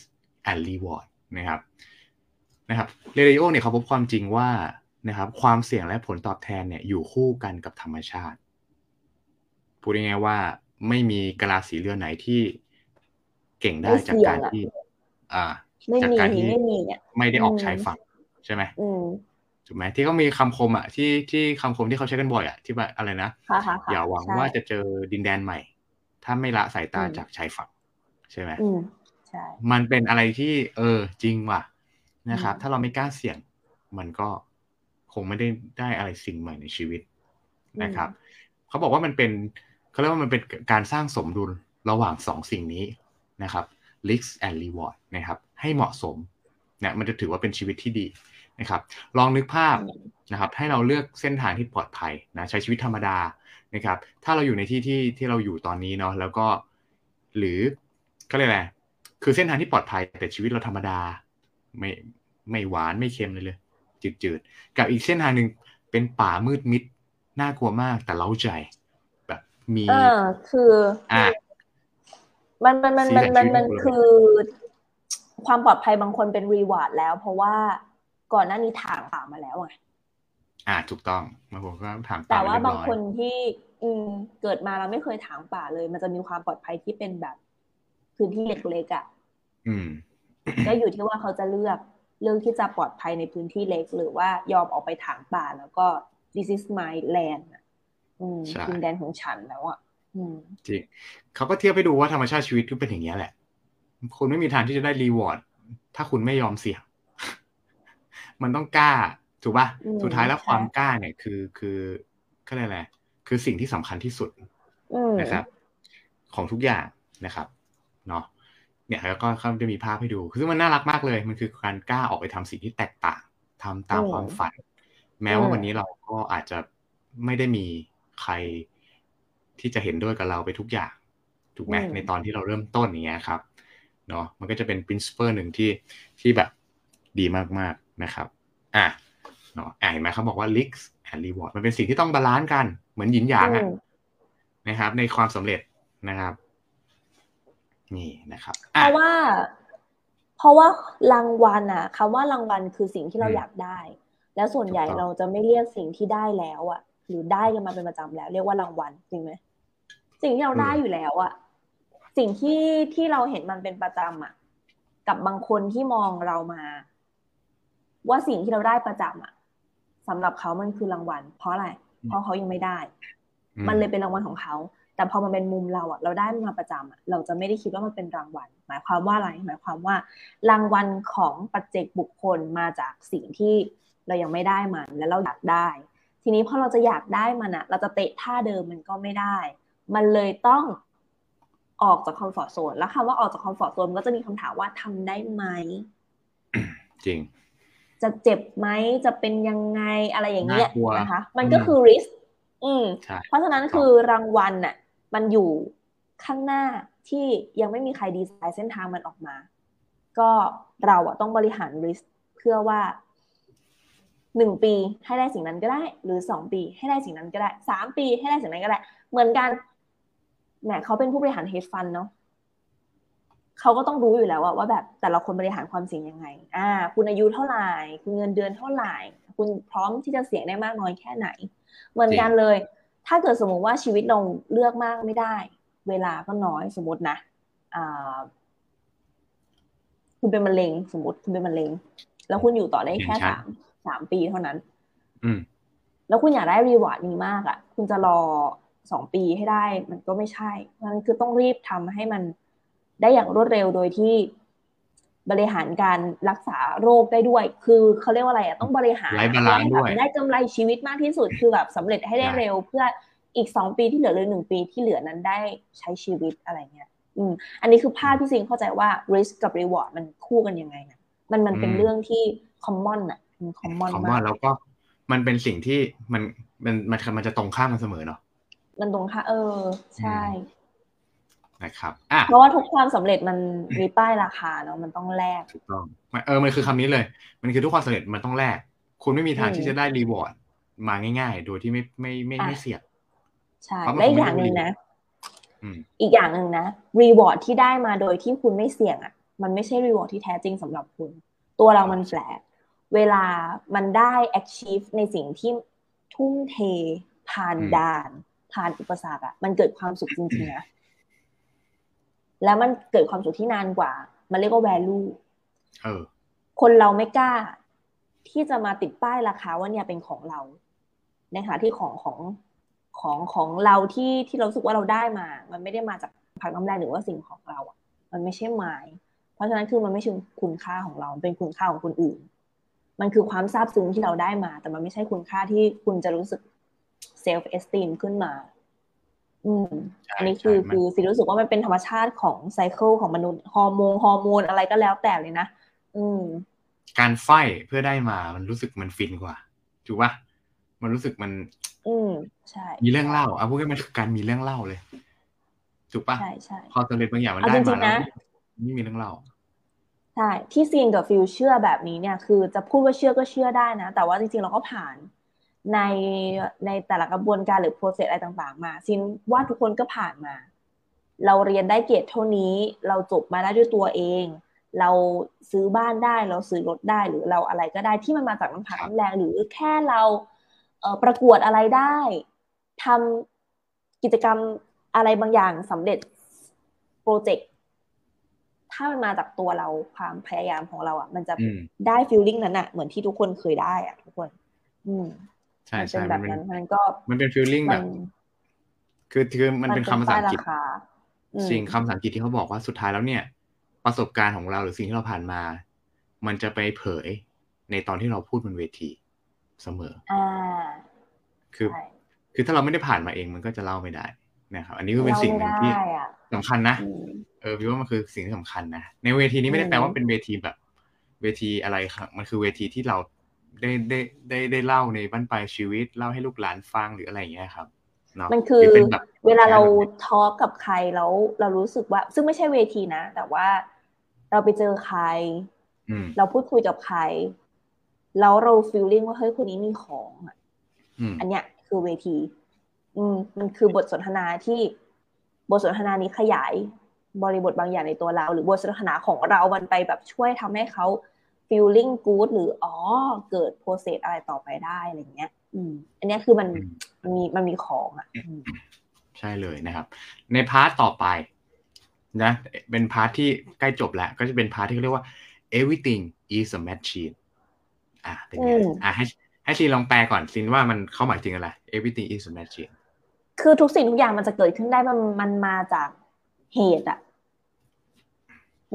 and reward นะครับ นะครับเรดิโอเนี่ยเขาพบความจริงว่านะครับความเสี่ยงและผลตอบแทนเนี่ยอยู่คู่กันกับธรรมชาติ พูดง่ายๆว่าไม่มีกะลาสีเรือไหนที่เก่งได้ไม่จากเสี่ยงการอะที่ อ่าไม่จากมีการที่ไม่มีเนี่ยไม่ได้ออกอืมชายฝั่งใช่ไหมอืมถูกไหมที่เขามีคำคมอะที่ที่คำคมที่เขาใช้กันบ่อยอะที่ว่าอะไรนะค่ะค่ะค่ะอย่าหวังใช่ว่าจะเจอดินแดนใหม่ ถ้าไม่ละสายตาอืมจากชายฝั่ง ใช่ไหมอืมใช่มันเป็นอะไรที่ เออ จริงว่ะ นะครับอืมถ้าเราไม่กล้าเสี่ยง มันก็คงไม่ได้ได้อะไรสิ่งใหม่ในชีวิตนะครับเขาบอกว่ามันเป็นเขาเรียกว่ามันเป็นการสร้างสมดุลระหว่างสองสิ่งนี้นะครับ risk and reward นะครับ ให้เหมาะสมเนี่ยมันจะถือว่าเป็นชีวิตที่ดีนะครับ ลองนึกภาพนะครับ ให้เราเลือกเส้นทางที่ปลอดภัยนะใช้ชีวิตธรรมดานะครับ ถ้าเราอยู่ในที่ที่ที่เราอยู่ตอนนี้เนาะแล้วก็ หรือก็เรียกอะไรคือเส้นทางที่ปลอดภัยแต่ชีวิตเราธรรมดา ไม่ไม่หวานไม่เค็มเลยเลย จืดๆ กับอีกเส้นทางหนึ่งเป็นป่ามืดมิดน่ากลัวมากแต่เล้าใจ แบบมีเออคืออ่ามันมันมันสีมันสันมันชีวิตมันของเราคือ ความปลอดภัยบางคนเป็นรีวาร์ดแล้ว เพราะว่าก่อนหน้านี้ถางป่ามาแล้วไงอ่าถูกต้องบางคนก็ถามแต่ป่ว่าเรียบางร้อยคนที่อืมเกิดมาเราไม่เคยถางป่าเลย มันจะมีความปลอดภัยที่เป็นแบบพื้นที่เล็กๆอะอืม ก็อยู่ที่ว่าเขาจะเลือกเลือกที่จะปลอดภัยในพื้นที่เล็ก หรือว่ายอมออกไปถางป่าแล้วก็ this is my land อะอืมใช่ดินแดนของฉันแล้วอะอืมจริงเขาก็เทียบให้ดูว่าธรรมชาติชีวิตก็เป็นอย่างนี้ยแหละ คุณไม่มีทางที่จะได้รีวอร์ด ถ้าคุณไม่ยอมเสี่ยง มันต้องกล้า ถูกป่ะอืมสุดท้ายแล้วใช่ความกล้าเนี่ยคือคือก็เรียกอะไรคือสิ่งที่สำคัญที่สุดอืมนะครับ ของทุกอย่างนะครับเนาะ เนี่ยแล้วก็เขาจะมีภาพให้ดูซึ่งมันน่ารักมากเลย มันคือการกล้าออกไปทำสิ่งที่แตกต่างทำตามอืมความฝัน แม้ว่าอืมวันนี้เราก็อาจจะไม่ได้มีใครที่จะเห็นด้วยกับเราไปทุกอย่างถูกไหมในตอนที่เราเริ่มต้นอย่างเงี้ยครับเนาะมันก็จะเป็น principle หนึ่งที่ที่แบบดีมากๆนะครับอะเนาะอะเห็นไหมเขาบอกว่า risk and reward มันเป็นสิ่งที่ต้อง balance กันเหมือนหยินหยางอะอืมนะครับ ในความสำเร็จนะครับ นี่นะครับเพอะราะว่า เพราะว่ารางวัลอะคำว่ารางวัลคือสิ่งที่เราอืมอยากได้ แล้วส่วนใหญ่ถูกต้องเราจะไม่เรียกสิ่งที่ได้แล้วอะหรือได้กันมาเป็นประจำแล้ว เรียกว่ารางวัลจริงไหมสิ่งที่เราได้อยู่แล้วอะสิ่งที่ที่เราเห็นมันเป็นประจำอะกับบางคนที่มองเรามา ว่าสิ่งที่เราได้ประจำอะสำหรับเขามันคือรางวัล เพราะอะไร เพราะเขายังไม่ได้อืมันเลยเป็นรางวัลของเขา แต่พอมันเป็นมุมเราอะเราได้มันมาประจำอะเราจะไม่ได้คิดว่ามันเป็นรางวัล หมายความว่าอะไร หมายความว่า รางวัลของปัจเจกบุคคลมาจากสิ่งที่เรายังไม่ได้มันแล้วเราอยากได้ ทีนี้พอเราจะอยากได้มันอะเราจะเตะท่าเดิมมันก็ไม่ได้ มันเลยต้องออกจากคอมฟอร์ทโซนแล้วคำว่าออกจากคอมฟอร์ทโซนมันก็จะมีคำถามว่าทำได้ไหมจริง จะเจ็บไหมจะเป็นยังไงอะไรอย่างเงี้ยน่ากลัวนะคะ มันก็คือ risk อืมใช่เพราะฉะนั้นคือรางวัลน่ะ มันอยู่ข้างหน้าที่ยังไม่มีใครดีไซน์เส้นทางมันออกมา ก็เราอะต้องบริหาร risk เพื่อว่าหนึ่งปีให้ได้สิ่งนั้นก็ได้ หรือสองปีให้ได้สิ่งนั้นก็ได้สามปีให้ได้สิ่งนั้นก็ได้ เหมือนกันแหมเขาเป็นผู้บริหาร hedge fund เนาะเขาก็ต้องรู้อยู่แล้วว่าแบบแต่ละคนบริหารความเสี่ยงยังไง อ่า คุณอายุเท่าไหร่ คุณเงินเดือนเท่าไหร่ คุณพร้อมที่จะเสี่ยงได้มากน้อยแค่ไหน เหมือนกันเลย ถ้าเกิดสมมติว่าชีวิตเราเลือกมากไม่ได้ เวลาก็น้อยสมมตินะอ่าคุณเป็นมะเร็งสมมติคุณเป็นมะเร็ง แล้วคุณอยู่ต่อได้แค่สามสามปีเท่านั้น อืมแล้วคุณอยากได้รีวอร์ดนี้มากอะ่ะ คุณจะรอสองปีให้ได้ มันก็ไม่ใช่เพราะฉะนั้นคือต้องรีบทำให้มันได้อย่างรวดเร็วโดยที่ บริหารการรักษาโรคได้ด้วย คือเขาเรียกว่าอะไรอะต้องบริหาร life balance ด้วยได้กำไรชีวิตมากที่สุด คือแบบสำเร็จให้ได้เร็วเพื่ออีกสองปีที่เหลือหรือหนึ่งปีที่เหลือนั้นได้ใช้ชีวิตอะไรเงี้ย อืม อันนี้คือภาพที่ซีนเข้าใจว่า risk กับ reward มันคู่กันยังไงนะมันมันเป็นเรื่องที่ common อะมัน common คอมมมาอกนแล้วก็มันเป็นสิ่งที่มันมันมันมันจะตรงข้ามกันเสมอเนาะมันตรงค่ะ เออ ใช่ นะครับอะเพราะว่าทุกความสำเร็จมันมีป้ายราคาเนาะมันต้องแลกถูกต้องมันเออมันคือคำนี้เลย มันคือทุกความสำเร็จมันต้องแลกคุณไม่มีทางอืมที่จะได้ reward มาง่าย ๆ โดยที่ไม่ไม่ไม่อะไม่เสี่ยงใช่เพราะมันและอีกไม่อย่างหนึ่งได้นะอืมอีกอย่างหนึ่งนะ reward ที่ได้มาโดยที่คุณไม่เสี่ยงอะ่ะ มันไม่ใช่ reward ที่แท้จริงสำหรับคุณ ตัวเรามันแปลกเวลามันได้ achieve ในสิ่งที่ทุ่มเทผ่านอืมด่าน ผ่านอุปสรรคอะ่ะมันเกิดความสุขจริงๆนะ แล้วมันเกิดความสุขที่นานกว่า มันเรียกว่า value เออคนเราไม่กล้า ที่จะมาติดป้ายราคาว่าเนี่ยเป็นของเราในขณะที่ของของของของเราที่ที่เรารู้สึกว่าเราได้มา มันไม่ได้มาจากผักน้ำแรงหรือว่าสิ่งของเราอะ มันไม่ใช่ไม้เพราะฉะนั้นคือมันไม่ใช่คุณค่าของเรามันเป็นคุณค่าของคนอื่น มันคือความซาบซึ้งที่เราได้มา แต่มันไม่ใช่คุณค่าที่คุณจะรู้สึก self-esteem ขึ้นมา อืมใช่อันนี้คือใช่มันคือสิรู้สึกว่ามันเป็นธรรมชาติของ cycle ของมนุษย์ฮอร์โมนฮอร์โมนอะไรก็แล้วแต่เลยนะอืม การ fight เพื่อได้มามันรู้สึกมันฟินกว่าถูกปะมันรู้สึกมัน อืมใช่ มีเรื่องเล่าเอาพูดง่ายๆมันคือการมีเรื่องเล่าเลยถูกปะใช่ใช่พอสำเร็จบางอย่างมันเอาได้มาจริงๆแล้วนะไม่มีเรื่องเล่าใช่ที่ซีนกับฟีลเชื่อแบบนี้เนี่ย คือจะพูดว่าเชื่อก็เชื่อได้นะ แต่ว่าจริงๆเราก็ผ่าน ในในแต่ละกระบวนการหรือ process อะไรต่างๆ มาซีนว่าทุกคนก็ผ่านมา เราเรียนได้เกรดเท่านี้ เราจบมาได้ด้วยตัวเอง เราซื้อบ้านได้เราซื้อรถได้หรือเราอะไรก็ได้ที่มันมาจากน้ำพักครับน้ำแรงหรือแค่เราเอ่อประกวดอะไรได้ทำกิจกรรมอะไรบางอย่างสำเร็จโปรเจกต์ถ้ามันมาจากตัวเราความพยายามของเราอะ มันจะอืมได้ฟีลลิ่งนั้นอะเหมือนที่ทุกคนเคยได้อะ ทุกคน อืม ใช่มันเป็ใช่นแบมันบเป็นนั้นมันก็มันเป็นฟีลลิ่งมัแบบ คือคือมันเป็นคำภาษาอังกฤษป้ยราคาอืมสิ่งคำภาษาอังกฤษที่เขาบอกว่าสุดท้ายแล้วเนี่ย ประสบการณ์ของเราหรือสิ่งที่เราผ่านมา มันจะไปเผยในตอนที่เราพูดบนเวทีเสมออ่าคือใช่คือถ้าเราไม่ได้ผ่านมาเองมันก็จะเล่าไม่ได้นะครับอันนี้ก็เป็นเล่าสิ่งไม่หนึ่งที่ได้อะสำคัญนะอืมเออพี่ว่ามันคือสิ่งที่สำคัญนะในเวทีนี้ไม่ได้อืมแปลว่าเป็นเวทีแบบ เวทีอะไรครับมันคือเวทีที่เรา ได้ได้ได้ได้เล่าในบ้านปลายชีวิต เล่าให้ลูกหลานฟังหรืออะไรอย่างเงี้ยครับเนาะมันคือหรืเป็นแบบเวลาเราแบบทอล์กกับใครแล้วเรารู้สึกว่า ซึ่งไม่ใช่เวทีนะ แต่ว่าเราไปเจอใครอืมเราพูดคุยกับใคร แล้วเรา feeling ว่าเฮ้ยคนนี้มีของอะอืมอันเนี้ยคือเวที อืมมันคือบทสนทนาที่บทสนทนานี้ขยายบริบทบางอย่างในตัวเรา หรือบทสนทนาของเรา มันไปแบบช่วยทำให้เขา feeling good หรืออ๋อเกิด process อะไรต่อไปได้อะไรเงี้ย อืม อันเนี้ยคือมันอืมมันมีมันมีของอะอืมใช่เลยนะครับ ใน part ต่อไปนะ เป็น part ที่ใกล้จบแล้ว ก็จะเป็น part ที่เขาเรียกว่า everything is a machine อะเป็นไงอืมอะให้ให้ซีนลองแปลก่อนซีนว่ามันเขาหมายถึงอะไร everything is a machine คือทุกสิ่งทุกอย่างมันจะเกิดขึ้นได้มันมันมาจากเหตุอะ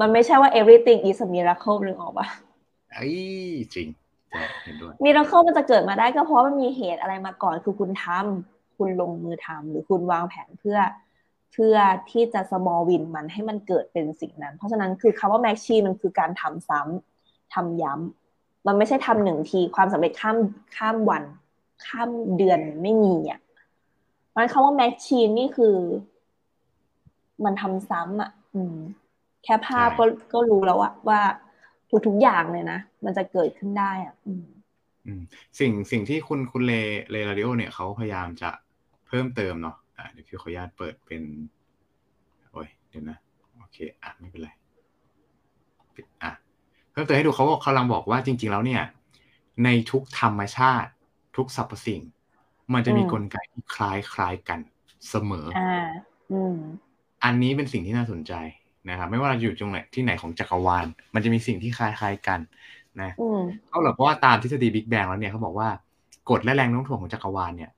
มันไม่ใช่ว่า everything is a miracle นึกออกปะ เอ้ยจริงใช่เห็นด้วย miracle มันจะเกิดมาได้ก็เพราะว่ามันมีเหตุอะไรมาก่อนคือคุณทำคุณลงมือทำหรือคุณวางแผนเพื่อเพื่อที่จะ small win มันให้มันเกิดเป็นสิ่งนั้น เพราะฉะนั้นคือคำว่า machine มันคือการทำซ้ำทำย้ำมันไม่ใช่ทำหนึ่งทีความสำเร็จข้ามข้ามวัน ข้ามเดือนไม่มีอะเพราะฉะนั้นคำว่า machine นี่คือ มันทำซ้ำอะ อืม แค่ภาพใช่ก็ก็รู้แล้วอะว่า ทุกๆอย่างเลยนะ มันจะเกิดขึ้นได้อะอืมสิ่งสิ่งที่คุณคุณเลเลราดิโอเนี่ยเขาพยายามจะเพิ่มเติมเนาะอะเดี๋ยวพี่ขออนุญาตเปิดเป็น โอ้ยเดี๋ยวนะ โอเค อะ ไม่เป็นไรอะเพิ่มเติมให้ดูเขาเขากำลังบอกว่าจริง ๆ แล้วเนี่ย ในทุกธรรมชาติ ทุกสรรพสิ่ง มันจะมีกลไกที่คล้ายคล้ายกันเสมอ อ่า อืม อันนี้เป็นสิ่งที่น่าสนใจ นะครับไม่ว่าเราอยู่ตรงไหนที่ไหนของจักรวาล มันจะมีสิ่งที่คล้ายๆกันนะอืมเขาบอกว่าตามทฤษฎีบิ๊กแบงแล้วเนี่ยเขาบอกว่ากฎและแรงโน้มถ่วงของจักรวาลเนี่ย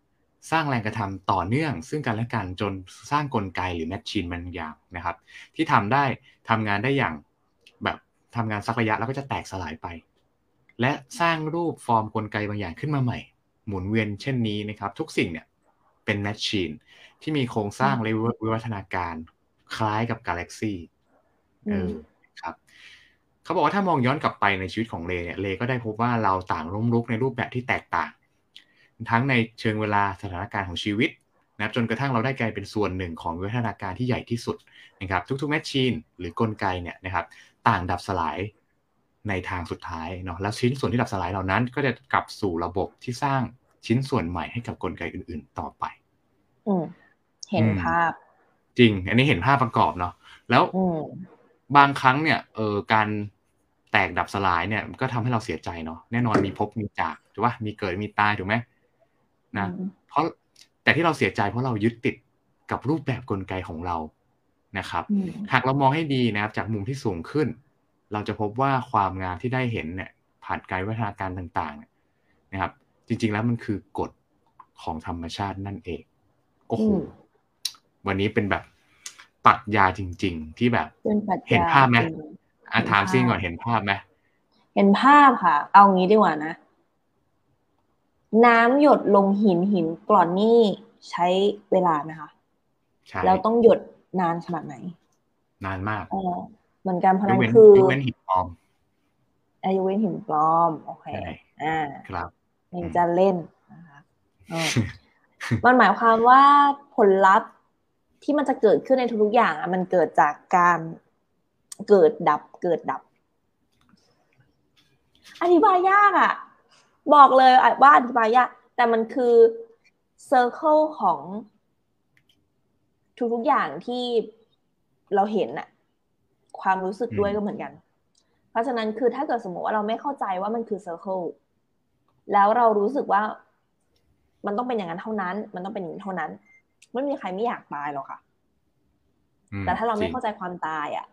สร้างแรงกระทำต่อเนื่อง ซึ่งกันและกันจนสร้างกลไกหรือ machine บางอย่างนะครับ ที่ทำได้ทำงานได้อย่างแบบทำงานสักระยะแล้วก็จะแตกสลายไป และสร้างรูปฟอร์มกลไกบางอย่างขึ้นมาใหม่ หมุนเวียนเช่นนี้นะครับ ทุกสิ่งเนี่ยเป็น machine ที่มีโครงสร้างและวิวัฒนาการคล้ายกับกาแล็กซี่ เออครับเขาบอกว่าถ้ามองย้อนกลับไปในชีวิตของเลเนี่ยเลก็ได้พบว่าเราต่างล้มลุกในรูปแบบที่แตกต่าง ทั้งในเชิงเวลาสถานการณ์ของชีวิตนะครับจนกระทั่งเราได้กลายเป็นส่วนหนึ่งของวิวัฒนาการที่ใหญ่ที่สุดนะครับทุกๆแมชชีนหรือกลไกเนี่ยนะครับต่างดับสลายในทางสุดท้ายเนาะแล้วชิ้นส่วนที่ดับสลายเหล่านั้น ก็จะกลับสู่ระบบที่สร้างชิ้นส่วนใหม่ให้กับกลไกอื่น ๆ ต่อไปอืมเห็นภาพ จริง อันนี้เห็นภาพประกอบเนาะแล้วอืม บางครั้งเนี่ยเออการแตกดับสลายเนี่ยก็ทำให้เราเสียใจเนาะแน่นอนมีพบมีจากถูกปะมีเกิดมีตายถูกไหมนะอืมเพราะแต่ที่เราเสียใจเพราะเรายึดติดกับรูปแบบกลไกของเรานะครับอืมหากเรามองให้ดีนะครับ จากมุมที่สูงขึ้น เราจะพบว่าความงามที่ได้เห็นเนี่ย ผ่านการวิวัฒนาการต่างๆเนี่ยนะครับ จริง ๆ แล้วมันคือกฎของธรรมชาตินั่นเองโอ้โหอืมวันนี้เป็นแบบ ปรัชญาจริง ๆ ที่แบบเป็นปรัชญาเห็นภาพไหมจริงอะเห็นถามซิงภาพก่อนเห็นภาพไหมเห็นภาพค่ะ เอางี้ดีกว่านะ น้ำหยดลงหินหินกร่อนนี่ใช้เวลาไหมคะใช่แล้วต้องหยดนานขนาดไหน นานมากเออเหมือนกันเพราะยนั้กนเว้นคือยกเว้นหินปลอมอายุเว้นหินปลอมโอเคใช่อ่าครับยังจะเล่นนะคะเออมันหมายความว่าผลลัพธ์ ที่มันจะเกิดขึ้นในทุกๆอย่างอะมันเกิดจากการเกิดดับเกิดดับ อธิบายยากอะบอกเลยว่าอธิบายยาก แต่มันคือเซอร์เคิลของทุกๆอย่างที่เราเห็นอะความรู้สึกด้วยก็เหมือนกัน เพราะฉะนั้นคือถ้าเกิดสมมติว่าเราไม่เข้าใจว่ามันคือเซอร์เคิลแล้วเรารู้สึกว่า มันต้องเป็นอย่างนั้นเท่านั้น มันต้องเป็นอย่างนี้เท่านั้น ไม่มีใครไม่อยากตายหรอกค่ะอืมแต่ถ้าเราไม่จงเข้าใจความตายอะ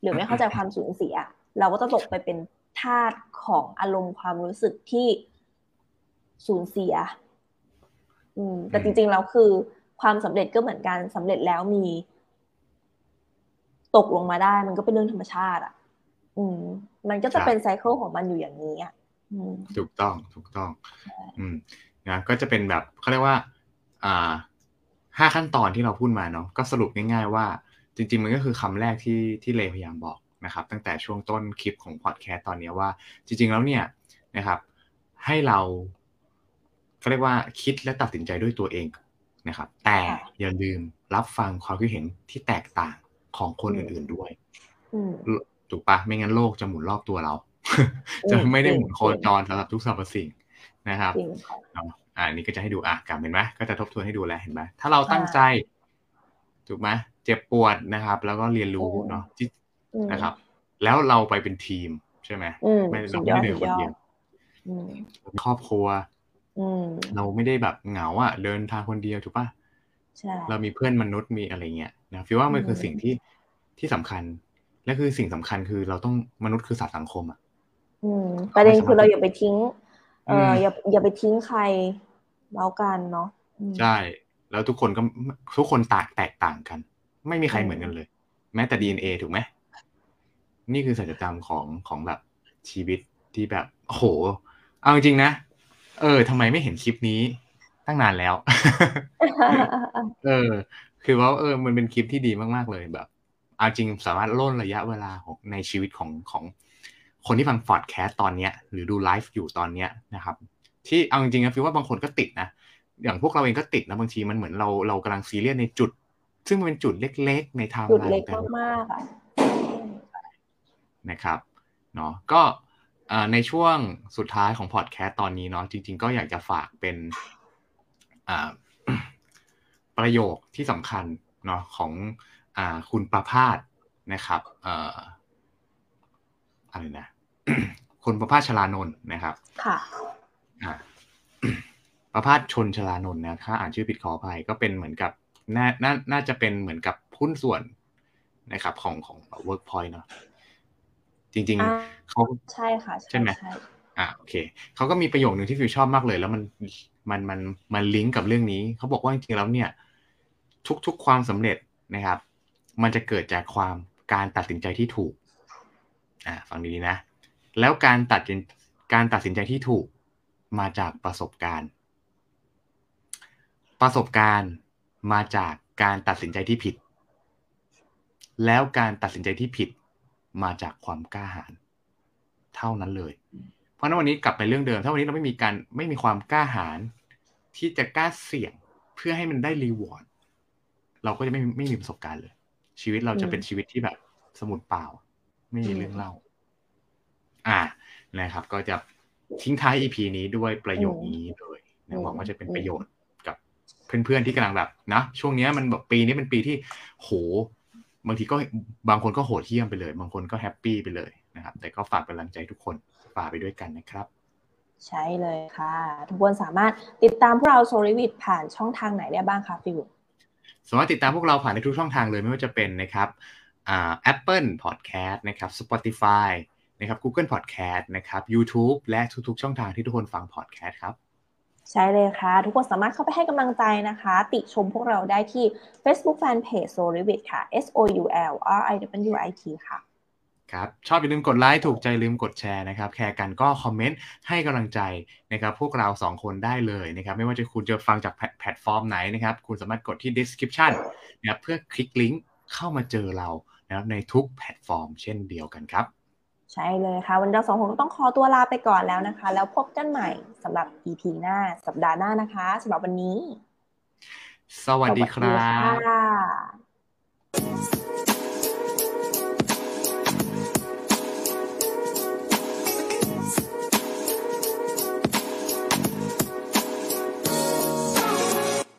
หรือไม่เข้าใจความสูญเสีย เราก็จะตกไปเป็นทาสของอารมณ์ความรู้สึกที่สูญเสีย อืม แต่จริงๆแล้วคือ ความสำเร็จก็เหมือนกันสำเร็จแล้วมี ตกลงมาได้ มันก็เป็นเรื่องธรรมชาติ อะ อืม มันก็จะเป็นไซเคิลของมันอยู่อย่างนี้อะอืมถูกต้องถูกต้อง อืมนะก็จะเป็นแบบเขาเรียกว่า อ่า ห้าขั้นตอนที่เราพูดมาเนาะก็สรุปง่ายๆว่าจริง ๆ มันก็คือคำแรกที่ที่เลพยายามบอกนะครับ ตั้งแต่ช่วงต้นคลิปของพอดแคสต์ตอนนี้ว่า จริง ๆ แล้วเนี่ยนะครับ ให้เราเขาเรียกว่าคิดและตัดสินใจด้วยตัวเองนะครับ แต่ค่ะอย่าลืมรับฟังความคิดเห็นที่แตกต่างของคนอืมอื่น ๆด้วยอืมถูกปะไม่งั้นโลกจะหมุนรอบตัวเราอืมจะไม่ได้จริงหมุนโคจรสำหรับทุกสรรพสิ่งนะครับ จริงค่ะเนาะอ่านี่ก็จะให้ดูอะกลับเห็นไหมก็จะทบทวนให้ดูแล้วเห็นไหมถ้าเราตั้งใจถูกไหมเจ็บปวดนะครับ แล้วก็เรียนรู้อืมเนาะที่อืมนะครับ แล้วเราไปเป็นทีมใช่ไหมอืมไม่สุเราดยไม่อดได้เดินสุดคนยอเดีดยวอืมครอบครัวอืมเราไม่ได้แบบเหงาอะเดินทางคนเดียวถูกปะใช่เรามีเพื่อนมนุษย์มีอะไรเงี้ยนะฟิลว่ามันคืออืมสิ่งที่ที่สำคัญ และคือสิ่งสำคัญคือเราต้องมนุษย์คือสัตว์สังคมอะอืมประเด็นคือเราอย่าไปทิ้ง เออมอย่าอย่าไปทิ้งใครแล้วกันเนาะอืมใช่ แล้วทุกคนก็ทุกคนต่างแตกต่างกัน ไม่มีใครอืมเหมือนกันเลย แม้แต่ DNA ถูกไหมนี่คือสัจธรรมของของแบบชีวิตที่แบบโอ้โหเอาจริงๆนะ เออทำไมไม่เห็นคลิปนี้ตั้งนานแล้ว เออ คือว่าเออ มันเป็นคลิปที่ดีมาก ๆ เลยแบบ เอาจริงสามารถร่นระยะเวลาของในชีวิตของของ คนที่ฟังฟอร์ดแคสตตอนเนี้ยหรือดูไลฟ์อยู่ตอนเนี้ยนะครับที่เอาจริงๆนะ feel ว่าบางคนก็ติดนะอย่างพวกเราเองก็ติดนะบางทีมันเหมือนเราเรากำลังซีเรียสในจุด ซึ่งมันเป็นจุดเล็กๆ ในไทม์จุดไลน์เล็กแต่ละมากๆอะนะครับเนาะก็เอ่อในช่วงสุดท้ายของพอดแคสต์ตอนนี้เนาะจริง ๆ ก็อยากจะฝากเป็นอ่าประโยคที่สำคัญเนาะของอ่าคุณประพาสนะครับเอ่ออะไรนะ คนประพาสชลานนท์นะครับ ค่ะอ่าประพาสชนชลานนท์นะถ้าอ่านชื่อผิดขออภัยก็เป็นเหมือนกับน่าน่าน่าจะเป็นเหมือนกับหุ้นส่วนนะครับของของ Workpoint เนาะจริงอ่าๆเขาใช่ค่ะ ใช่ไหมอ่าโอเคเขาก็มีประโยคหนึ่งที่ฟิวชอบมากเลย แล้วมันมันมันมันลิงก์กับเรื่องนี้เขาบอกว่าจริงๆแล้วเนี่ย ทุกๆความสำเร็จนะครับ มันจะเกิดจากความการตัดสินใจที่ถูก อ่าฟังดีๆนะ แล้วการตัดสินการตัดสินใจที่ถูกมาจากประสบการณ์ ประสบการณ์มาจากการตัดสินใจที่ผิด แล้วการตัดสินใจที่ผิดมาจากความกล้าหาญเท่านั้นเลย เพราะฉะนั้นวันนี้กลับไปเรื่องเดิม ถ้าวันนี้เราไม่มีการไม่มีความกล้าหาญที่จะกล้าเสี่ยงเพื่อให้มันได้รีวอร์ดเราก็จะไม่ไม่มีประสบการณ์เลย ชีวิตเราจะเป็นชีวิตที่แบบสมุดเปล่า ไม่มีเรื่องเล่า อ่านะครับ ก็จะทิ้งท้าย EP นี้ด้วยประโยคนี้เลยนะหวังว่าจะเป็นประโยชน์กับเพื่อนๆที่กำลังแบบนะช่วงนี้มันแบบปีนี้เป็นปีที่โหบางทีก็บางคนก็โหดเหี้ยมไปเลย บางคนก็แฮปปี้ไปเลยนะครับ แต่ก็ฝากเป็นกำลังใจทุกคนฝากไปด้วยกันนะครับใช่เลยค่ะ ทุกคนสามารถติดตามพวกเราโซลิวิดผ่านช่องทางไหนได้บ้างคะฟิวสามารถติดตามพวกเราผ่านในทุกช่องทางเลยไม่ว่าจะเป็นนะครับอ่า Apple Podcast นะครับ Spotify นะครับ Google Podcast นะครับ YouTube และทุกๆ ช่องทางที่ทุกคนฟัง podcast ครับ ใช่เลยค่ะ ทุกคนสามารถเข้าไปให้กำลังใจนะคะ ติชมพวกเราได้ที่ Facebook Fanpage s o l i v i t ค่ะ S O U L R I W I T ค่ะครับชอบอย่าลืมกดไลค์ถูกใจลืมกดแชร์นะครับแคร์กันก็คอมเมนต์ให้กำลังใจนะครับพวกเราสองคนได้เลยนะครับไม่ว่าจะคุณจะฟังจากแพลแพลตฟอร์มไหนนะครับคุณสามารถกดที่ description นะครับเพื่อคลิกลิงก์เข้ามาเจอเรานะครับในทุกแพลตฟอร์มเช่นเดียวกันครับ ใช่เลยค่ะ วันเราสองคนต้องขอตัวลาไปก่อนแล้วนะคะ แล้วพบกันใหม่สำหรับ EP หน้าสัปดาห์หน้านะคะสำหรับวันนี้ สวัสดีครับ